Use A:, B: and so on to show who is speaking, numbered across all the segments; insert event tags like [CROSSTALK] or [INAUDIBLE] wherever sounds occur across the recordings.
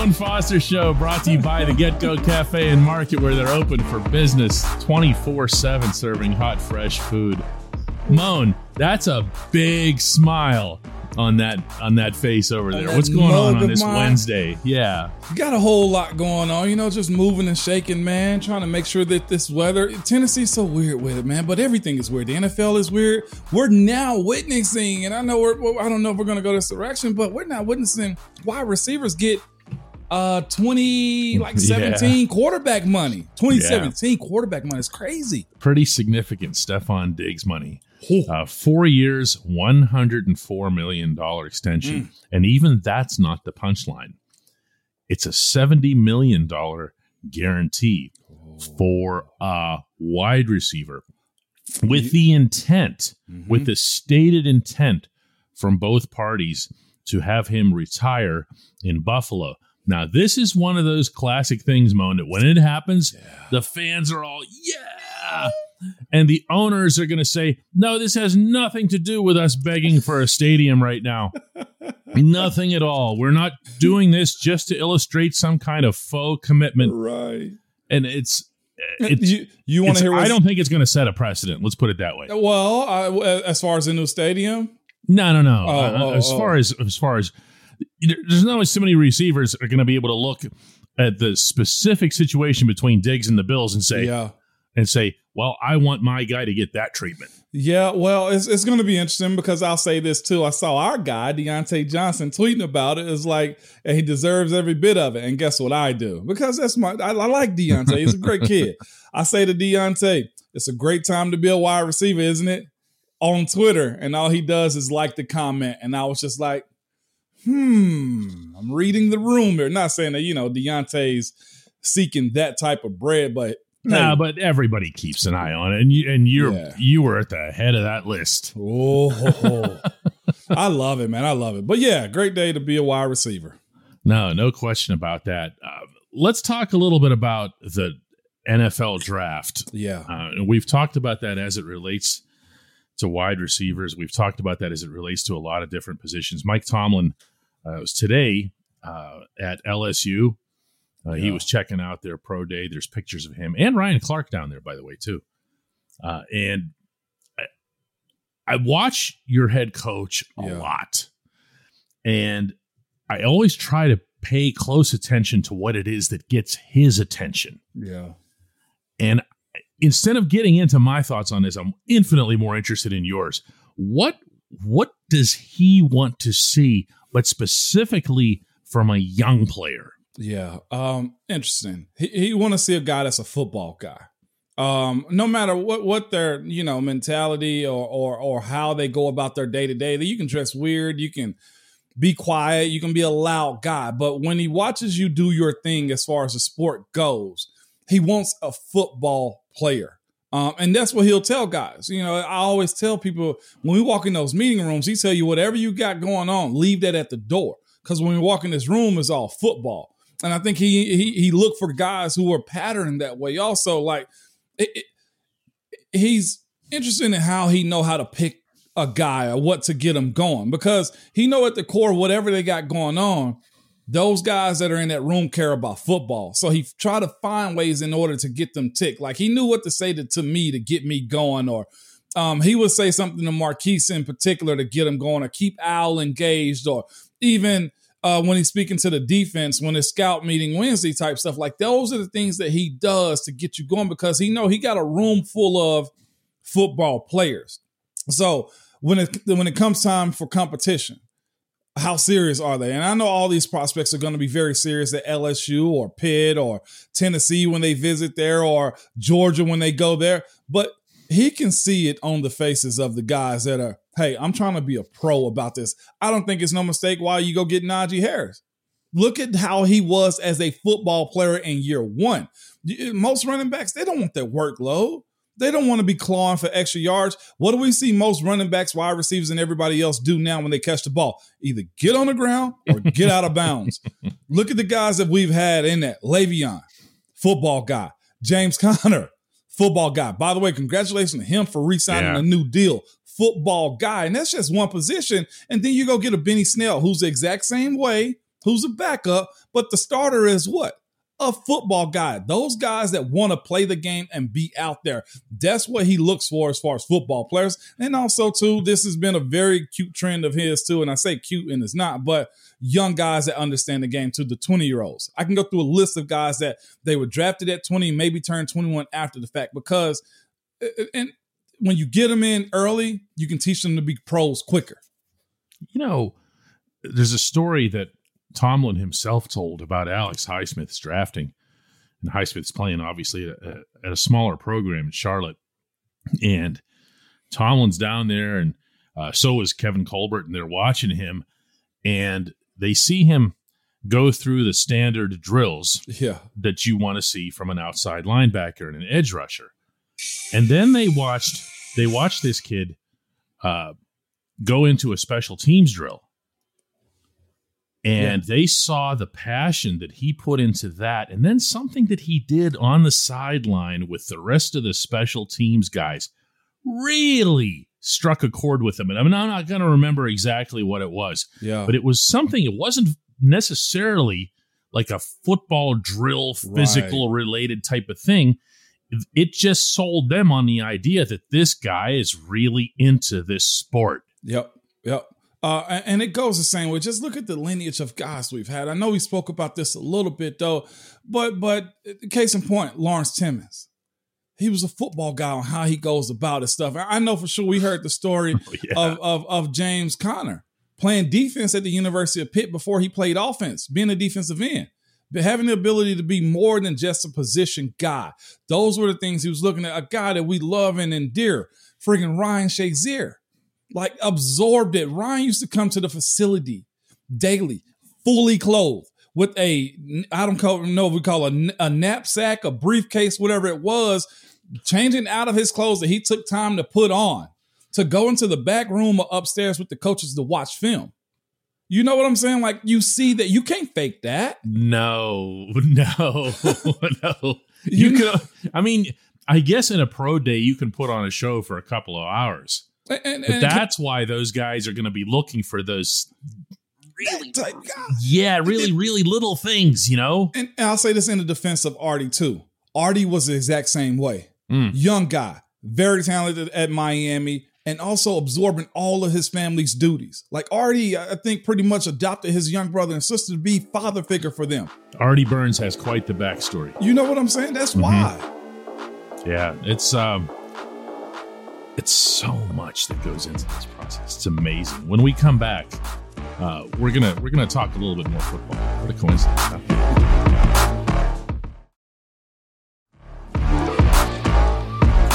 A: Mon Foster Show brought to you by the GetGo Cafe and Market, where they're open for business 24 7 serving hot, fresh food. Mon, that's a big smile on that on that face over there.
B: that
A: What's going on on this
B: mine.
A: Wednesday? Yeah.
B: Got a whole lot going on, you know, just moving and shaking, man. Trying to make sure that this weather, Tennessee's so weird with it, man. But everything is weird. The NFL is weird. We're now witnessing, and I know we're. I don't know if we're gonna go this direction, but we're now witnessing why receivers get uh 20 like [LAUGHS]
A: Yeah.
B: 17 quarterback money 2017 quarterback money is crazy
A: Pretty significant Stefon Diggs money. Uh, four years, $104 million extension.
B: Mm.
A: And even that's not the punchline. It's a $70 million guarantee for a wide receiver with the intent,
B: Mm-hmm.
A: with the stated intent from both parties to have him retire in Buffalo. Now, this is one of those classic things, Mon, that when it happens, the fans are all, yeah. And the owners are going to say, no, this has nothing to do with us begging for a stadium right now. [LAUGHS] nothing at all. We're not doing this just to illustrate some kind of faux commitment.
B: right
A: And it's, it's,
B: you, you want to hear
A: what
B: I
A: don't think it's going to set a precedent. Let's put it that way.
B: well I, as far as the new stadium
A: No, no, no.
B: Oh,
A: Uh,
B: oh,
A: as
B: oh.
A: far as as far as there's not so many receivers are going to be able to look at the specific situation between Diggs and the Bills and say
B: yeah
A: and say, well, I want my guy to get that treatment.
B: Yeah, well, it's, it's going to be interesting because I'll say this too. I saw our guy, Diontae Johnson, tweeting about it. It's like, and he deserves every bit of it. And guess what I do? Because that's my, I, I like Diontae. He's a great kid. [LAUGHS] I say to Diontae, it's a great time to be a wide receiver, isn't it? On Twitter. And all he does is like the comment. And I was just like, hmm, I'm reading the room here. Not saying that, you know, Diontae's seeking that type of bread, but
A: No,
B: hey,
A: but everybody keeps an eye on it, and you and you're
B: Yeah.
A: you were at the head of that list.
B: Oh, [LAUGHS] I love it, man. I love it. But yeah, great day to be a wide receiver.
A: No, no question about that. Uh, let's talk a little bit about the NFL draft.
B: Yeah.
A: Uh, we've talked about that as it relates to wide receivers. We've talked about that as it relates to a lot of different positions. Mike Tomlin uh, was today uh, at LSU. Uh, He was checking out their pro day. There's pictures of him and Ryan Clark down there, by the way, too. Uh, and I, I watch your head coach a
B: Yeah.
A: lot, and I always try to pay close attention to what it is that gets his attention.
B: Yeah.
A: And instead of getting into my thoughts on this, I'm infinitely more interested in yours. What what does he want to see, but specifically from a young player?
B: Yeah. Um, interesting. He, he want to see a guy that's a football guy. Um, no matter what what their you know mentality or or or how they go about their day to day, you can dress weird, you can be quiet, you can be a loud guy, but when he watches you do your thing as far as the sport goes, he wants a football player. Um, and that's what he'll tell guys. You know, I always tell people when we walk in those meeting rooms, he tell you whatever you got going on, leave that at the door. Because when we walk in this room, it's all football. And I think he he he looked for guys who were patterned that way. Also, like it, it- he's interested in how he know how to pick a guy or what to get him going because he know at the core whatever they got going on those guys that are in that room care about football. So he tried to find ways in order to get them tick like he knew what to say to, to me to get me going or um, he would say something to Marquise in particular to get him going or keep Al engaged or even uh, when he's speaking to the defense when it's scout meeting Wednesday type stuff. Like those are the things that he does to get you going because he know he got a room full of football players. So when it when it comes time for competition, how serious are they? And I know all these prospects are going to be very serious at LSU or Pitt or Tennessee when they visit there or Georgia when they go there, but he can see it on the faces of the guys that are, hey, I'm trying to be a pro about this. I don't think it's no mistake why you go get Najee Harris. Look at how he was as a football player in year one. Most running backs, they don't want that workload. They don't want to be clawing for extra yards. What do we see most running backs, wide receivers, and everybody else do now when they catch the ball? Either get on the ground or get out of bounds. [LAUGHS] Look at the guys that we've had in that. Le'Veon, football guy. James Conner, football guy. By the way, congratulations to him for re-signing
A: Yeah.
B: a new deal. Football guy. And that's just one position. And then you go get a Benny Snell, who's the exact same way, who's a backup, but the starter is what? A football guy. Those guys that want to play the game and be out there. That's what he looks for as far as football players. And also, too, this has been a very cute trend of his, too. And I say cute and it's not, but young guys that understand the game to the 20 year olds. I can go through a list of guys that they were drafted at 20, maybe turned 21 after the fact because uh, uh, and when you get them in early, you can teach them to be pros quicker.
A: You know, there's a story that Tomlin himself told about Alex Highsmith's drafting. And Highsmith's playing obviously at a, at a smaller program in Charlotte. And Tomlin's down there, and uh, so is Kevin Colbert, and they're watching him. And they see him go through the standard drills
B: yeah.
A: that you want to see from an outside linebacker and an edge rusher. And then they watched they watched this kid uh, go into a special teams drill. And yeah. they saw the passion that he put into that, and then something that he did on the sideline with the rest of the special teams guys really struck a chord with them And I mean, I'm not going to remember exactly what it was,
B: yeah.
A: but it was something. It wasn't necessarily like a football drill, physical right. related type of thing it just sold them on the idea that this guy is really into this sport.
B: Yep. Yep. Uh, and it goes the same way. Just look at the lineage of guys we've had. I know we spoke about this a little bit though, but but case in point, Lawrence Timmons. He was a football guy on how he goes about his stuff. I know for sure we heard the story [LAUGHS] oh, yeah. of, of of James Conner playing defense at the University of Pitt before he played offense, being a defensive end but having the ability to be more than just a position guy. Those were the things he was looking at. A guy that we love and endear, friggin' Ryan Shazier, like absorbed it. Ryan used to come to the facility daily, fully clothed with a, I don't know if we call a, a knapsack, a briefcase, whatever it was, changing out of his clothes that he took time to put on to go into the back room or upstairs with the coaches to watch film. You know what I'm saying? Like you see that you can't fake that.
A: No, [LAUGHS] no, [LAUGHS] no. You, you can. I mean, I guess in a pro day you can put on a show for a couple of hours. And, and, but that's can, why those guys are going to be looking for those really, yeah, really, really little things. You know.
B: And, and, I'll say this in the defense of Artie too. Artie was the exact same way. Mm. Young guy, very talented at Miami and also absorbing all of his family's duties. Like Artie, I think, pretty much adopted his young brother and sister to be father figure for them.
A: Artie Burns has quite the backstory.
B: You know what I'm saying? That's mm-hmm. why.
A: Yeah, it's um, it's so much that goes into this process. It's amazing. When we come back, uh, we're gonna we're gonna talk a little bit more football. What a coincidence!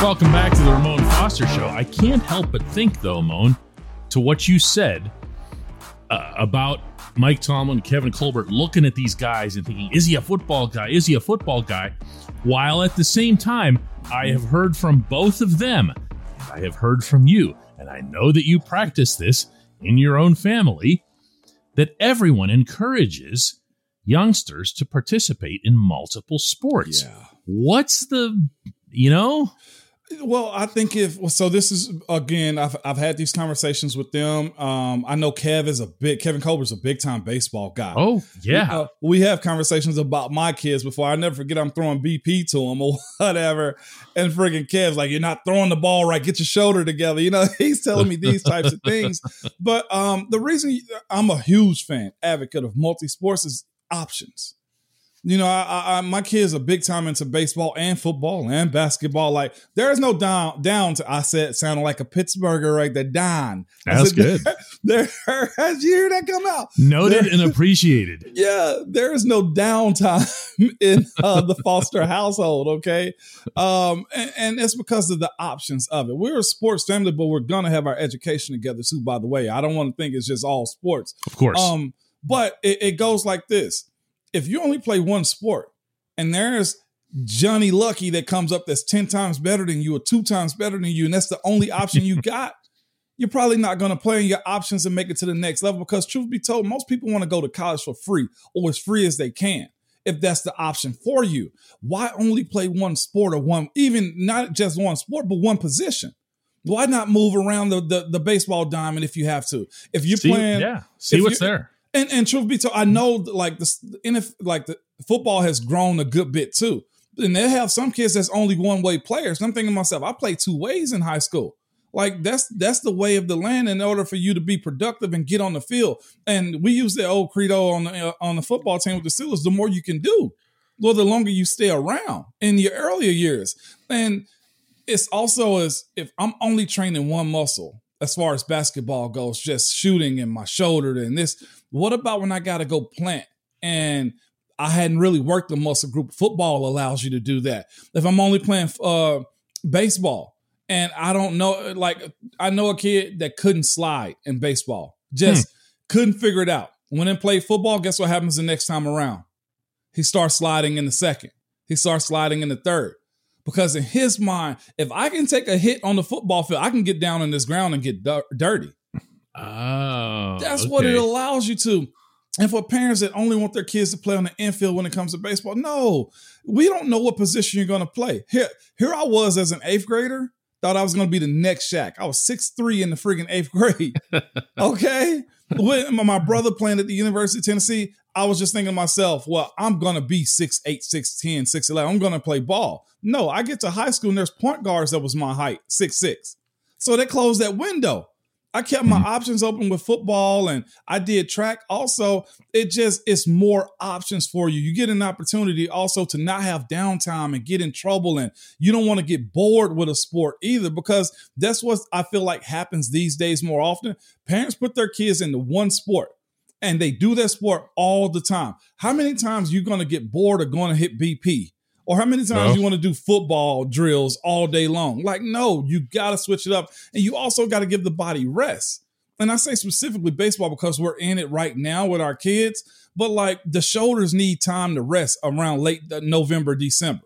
A: Welcome back to the Ramon Foster Show. I can't help but think, though, Mon, to what you said uh, about Mike Tomlin, Kevin Colbert looking at these guys and thinking, is he a football guy? Is he a football guy? While at the same time, I have heard from both of them, I have heard from you, and I know that you practice this in your own family, that everyone encourages youngsters to participate in multiple sports.
B: Yeah.
A: What's the, you know?
B: Well, I think if so, this is again. I've I've had these conversations with them. Um, I know Kev is a big Kevin Colbert's a big time baseball guy.
A: Oh yeah,
B: we, uh, we, have conversations about my kids before. I never forget I'm throwing BP to them or [LAUGHS] whatever, and friggin' Kev's like, "You're not throwing the ball right. Get your shoulder together." You know, [LAUGHS] he's telling me these types of things. But um, the reason I'm a huge fan advocate of multi sports is options you know, I, I, my kids are big time into baseball and football and basketball. Like there is no down down to I said sounding like a Pittsburgher right there. Don.
A: That's said, good. [LAUGHS]
B: There, there did you hear that come out?
A: Noted there, and appreciated. [LAUGHS]
B: Yeah, there is no downtime [LAUGHS] in uh, the Foster household. Okay, um, and, and it's because of the options of it. We're a sports family, but we're gonna have our education together too. By the way, I don't want to think it's just all sports.
A: Of course.
B: Um, but it, it goes like this if you only play one sport and there's Johnny Lucky that comes up that's 10 times better than you or two times better than you, and that's the only option you [LAUGHS] got, you're probably not going to play in your options and make it to the next level because, truth be told, most people want to go to college for free or as free as they can if that's the option for you. Why only play one sport or one, even not just one sport, but one position? Why not move around the, the, the baseball diamond if you have to? If you're
A: see,
B: playing,
A: yeah, see what's there
B: And and truth be told, I know like the NFL, like the football has grown a good bit too. And they have some kids that's only one way players. And I'm thinking to myself, I played two ways in high school. Like that's that's the way of the land in order for you to be productive and get on the field. And we use the old credo on the uh, on the football team with the Steelers: the more you can do, well, the longer you stay around in your earlier years. And it's also as if I'm only training one muscle as far as basketball goes, just shooting in my shoulder and this. What about when I got to go plant and I hadn't really worked the muscle group? Football allows you to do that. If I'm only playing uh, baseball and I don't know, like I know a kid that couldn't slide in baseball, just hmm. couldn't figure it out. When in play football, guess what happens the next time around? He starts sliding in the second. He starts sliding in the third because in his mind, if I can take a hit on the football field, I can get down in this ground and get dirty.
A: Oh,
B: that's okay. what it allows you to. And for parents that only want their kids to play on the infield when it comes to baseball, no, we don't know what position you're going to play. Here, here I was as an eighth grader, thought I was going to be the next Shaq. I was six three in the freaking eighth grade. [LAUGHS] okay, when my brother playing at the University of Tennessee, I was just thinking to myself, well, I'm going to be 6'8, 6'10, 6'11. I'm going to play ball. No, I get to high school and there's point guards that was my height, six six. So they closed that window. I kept my mm-hmm. options open with football and I did track. Also, it just it's more options for you. You get an opportunity also to not have downtime and get in trouble and you don't want to get bored with a sport either because that's what I feel like happens these days more often. Parents put their kids into one sport and they do that sport all the time. How many times you going to get bored of going to hit BP? Or how many times no. you want to do football drills all day long? Like, no, you got to switch it up. And you also got to give the body rest. And I say specifically baseball because we're in it right now with our kids, but like the shoulders need time to rest around late November, December.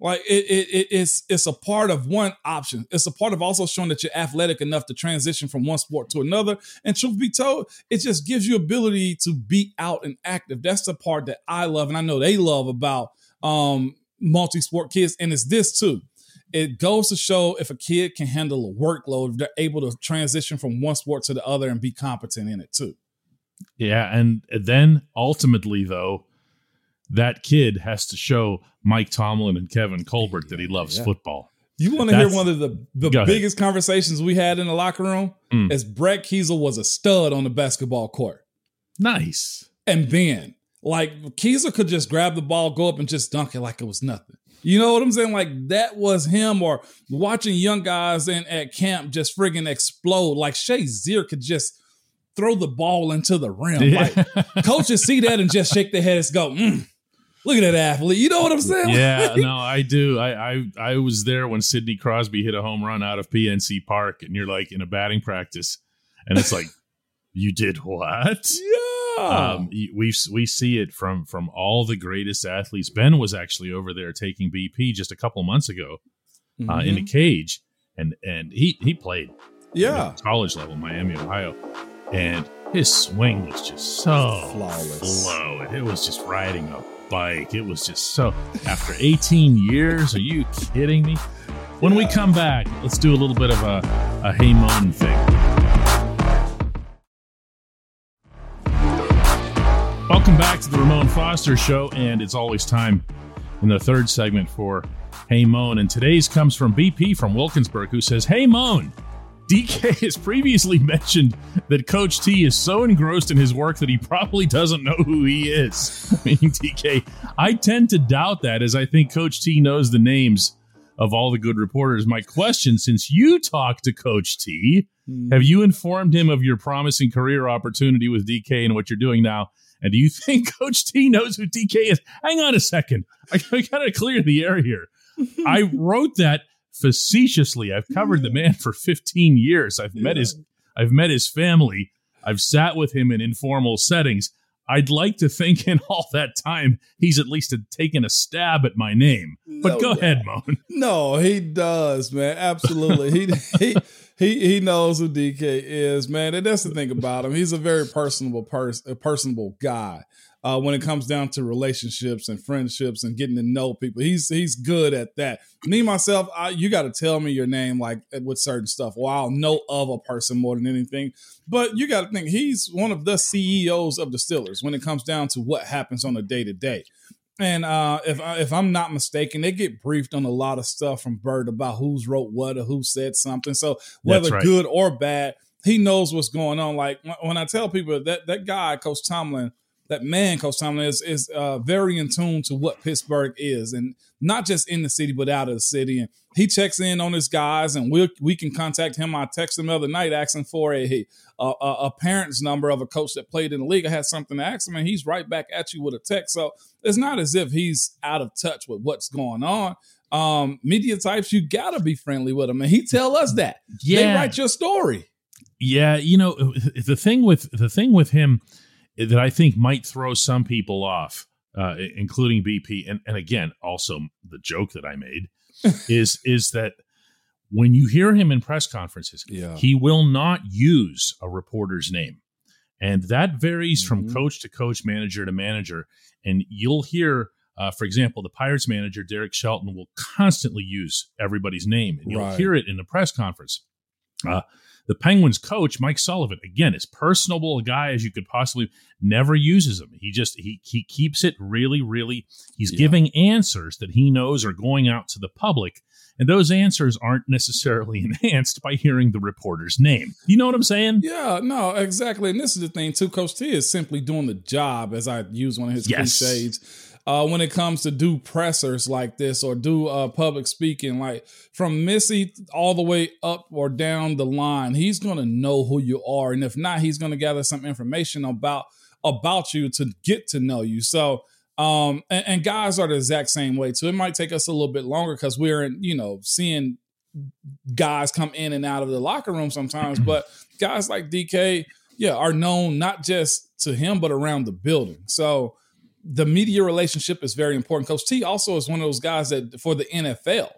B: Like it, it, it's it's a part of one option. It's a part of also showing that you're athletic enough to transition from one sport to another. And truth be told, it just gives you ability to be out and active. That's the part that I love, and I know they love about um, multi-sport kids. And it's this too. It goes to show if a kid can handle a workload, if they're able to transition from one sport to the other and be competent in it too.
A: Yeah, and then ultimately, though, that kid has to show Mike Tomlin and Kevin Colbert that he loves yeah. football.
B: You want to hear one of the, the biggest ahead. conversations we had in the locker room? Mm. As Brett Keisel was a stud on the basketball court.
A: Nice.
B: And Ben, like Keisel could just grab the ball, go up and just dunk it like it was nothing. You know what I'm saying? Like that was him, or watching young guys in at camp just friggin' explode. Like Shazier could just throw the ball into the rim. Yeah. Like coaches see that and just shake their heads, and go, mm, Look at that athlete. You know what I'm saying?
A: Yeah, no, I do. I, I I was there when Sidney Crosby hit a home run out of PNC Park, and you're like in a batting practice, and it's like, you did what? [LAUGHS]
B: Yeah.
A: Um, we we see it from from all the greatest athletes. Ben was actually over there taking BP just a couple months ago, mm-hmm. uh, in a mm-hmm. cage, and and he he played,
B: yeah,
A: college level, Miami, Ohio, and his swing was just so
B: flawless.
A: Flowing. It was just riding a bike. It was just so. After 18 years, are you kidding me? When we come back, let's do a little bit of a, a Hey Mon thing. Welcome back to the Ramon Foster Show, and it's always time in the third segment for Hey Mon. And today's comes from BP from Wilkinsburg, who says, Hey Mon. DK [LAUGHS] has previously mentioned that Coach T is so engrossed in his work that he probably doesn't know who he is. [LAUGHS] Meaning DK. I tend to doubt that as I think Coach T knows the names of all the good reporters. My question since you talked to Coach T, mm. have you informed him of your promising career opportunity with DK and what you're doing now? And do you [LAUGHS] think Coach T knows who DK is? Hang on a second. [LAUGHS] I, I got to clear the air here. I [LAUGHS] wrote that facetiously. I've covered the man for 15 years. I've yeah. met his I've met his family. I've sat with him in informal settings. I'd like to think in all that time he's at least taken a stab at my name. But no, go ahead, Mon.
B: No, he does, man. Absolutely. he he he he knows who DK is, man. And that's the thing about him. He's a very personable person, a personable guy. Uh, when it comes down to relationships and friendships and getting to know people, he's he's good at that. Me myself, I, you got to tell me your name like with certain stuff, or I'll know of a person more than anything. But you got to think he's one of the CEOs of the Steelers when it comes down to what happens on a day to day. And uh, if if I'm not mistaken, they get briefed on a lot of stuff from Burt about who's wrote what or who said something. So whether right. good or bad, he knows what's going on. Like when I tell people that that guy, Coach Tomlin, that man, Coach Tomlin, is is uh, very in tune to what Pittsburgh is, and not just in the city but out of the city. And he checks in on his guys, and we we can contact him. I texted him the other night asking for a, a a parent's number of a coach that played in the league. I had something to ask him, and he's right back at you with a text. So it's not as if he's out of touch with what's going on. Um, media types, you gotta be friendly with him, and he tell us that. Yeah, they write your story.
A: Yeah, you know the thing with the thing with him that I think might throw some people off, uh, including BP. And, and again, also the joke that I made [LAUGHS] is is that when you hear him in press conferences, yeah. he will not use a reporter's name. And that varies mm-hmm. from coach to coach, manager to manager. And you'll hear, uh, for example, the Pirates manager, Derek Shelton, will constantly use everybody's name. And you'll right. hear it in the press conference. Uh, the Penguins coach, Mike Sullivan, again, as personable a guy as you could possibly never uses him. He just he he keeps it really, really he's yeah. giving answers that he knows are going out to the public. And those answers aren't necessarily [LAUGHS] enhanced by hearing the reporter's name. You know what I'm saying?
B: Yeah, no, exactly. And this is the thing too. Coach T is simply doing the job, as I use one of his yes. cliches uh, when it comes to do pressers like this or do uh, public speaking, like from Missy all the way up or down the line, he's gonna know who you are, and if not, he's gonna gather some information about about you to get to know you. So. Um, and, and guys are the exact same way too. It might take us a little bit longer because we're in, you know, seeing guys come in and out of the locker room sometimes, [CLEARS THROAT] but guys like DK, yeah, are known not just to him but around the building. So the media relationship is very important. Coach T also is one of those guys that for the NFL,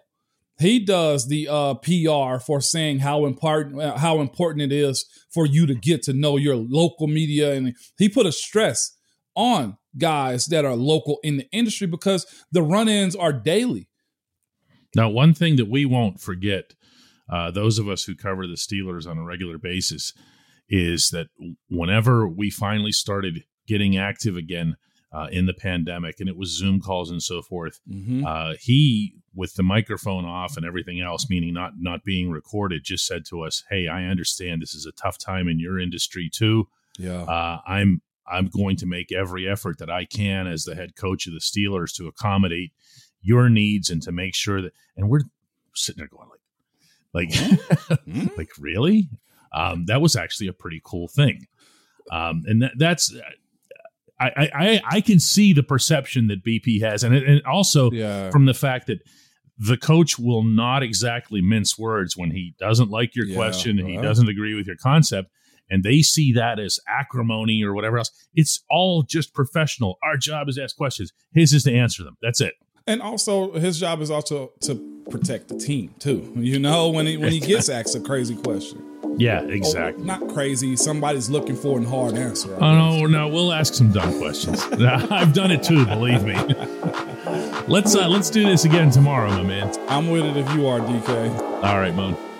B: he does the uh, PR for saying how important uh, how important it is for you to get to know your local media, and he put a stress on guys that are local in the industry because the run-ins are daily.
A: Now, one thing that we won't forget, uh, those of us who cover the Steelers on a regular basis, is that whenever we finally started getting active again uh, in the pandemic, and it was Zoom calls and so forth. Mm-hmm. Uh, he, with the microphone off and everything else, meaning not not being recorded, just said to us, "Hey, I understand this is a tough time in your industry too. Yeah, uh, I'm I'm going to make every effort that I can as the head coach of the Steelers to accommodate your needs and to make sure that." And we're sitting there going like, like, mm-hmm. [LAUGHS] like really? Um, that was actually a pretty cool thing. Um, and that, that's I, I I can see the perception that BP has, and and also yeah. from the fact that the coach will not exactly mince words when he doesn't like your yeah, question and he doesn't agree with your concept and they see that as acrimony or whatever else. It's all just professional. Our job is to ask questions. His is to answer them. That's it.
B: And also his job is also to protect the team too you know when he when he gets [LAUGHS] asked a crazy question
A: yeah, exactly.
B: Oh, not crazy. Somebody's looking for a hard answer.
A: I oh no, no, we'll ask some dumb questions. [LAUGHS] I've done it too, believe me. [LAUGHS] let's uh, let's do this again tomorrow, my man.
B: I'm with it if you are, DK.
A: All right, Mon.